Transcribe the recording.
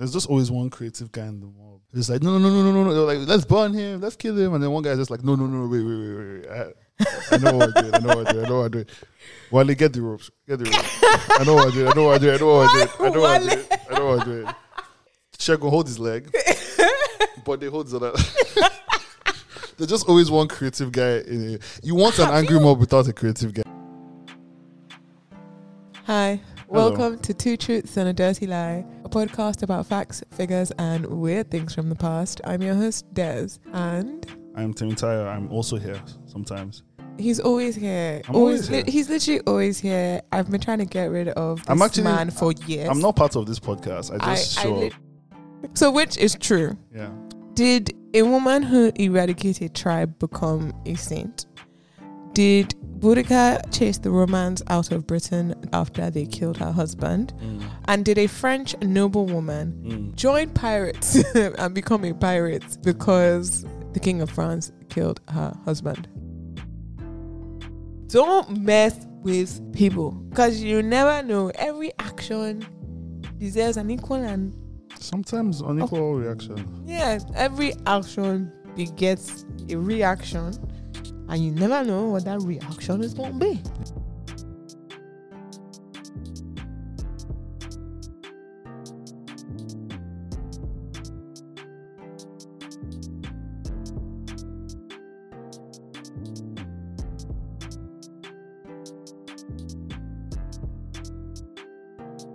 There's just always one creative guy in the mob. It's like, no, no, no, no, no, no. They're like, let's burn him, let's kill him. And then one guy's just like, no, no, no, wait, wait, wait, wait. I, I know what I'm doing. I know what I'm doing. I know what I'm doing. Wale, get the ropes. Get the ropes. I know what I'm doing. I know what I'm doing. I know what I'm doing. I know what I'm doing. I know what I'm doing. Shego hold his leg, but they hold his other. There's just always one creative guy in it. You want an angry mob without a creative guy. Hi. Welcome to Two Truths and a Dirty Lie, a podcast about facts, figures, and weird things from the past. I'm your host, Des, and I'm Tim Tyre. I'm also here sometimes. he's always here. I'm always here. li- He's literally always here. I've been trying to get rid of this I'm actually- man for years. I'm not part of this podcast. I just I show lit- up. so, which is true? Yeah. Did a woman who eradicated a tribe become a saint? Did Boudica chased the Romans out of Britain after they killed her husband? Mm. And did a French noblewoman Mm. join pirates and become a pirate because the king of France killed her husband? Don't mess with people because you never know. Every action deserves an equal and Sometimes unequal reaction. yes, every action begets a reaction, and you never know what that reaction is going to be.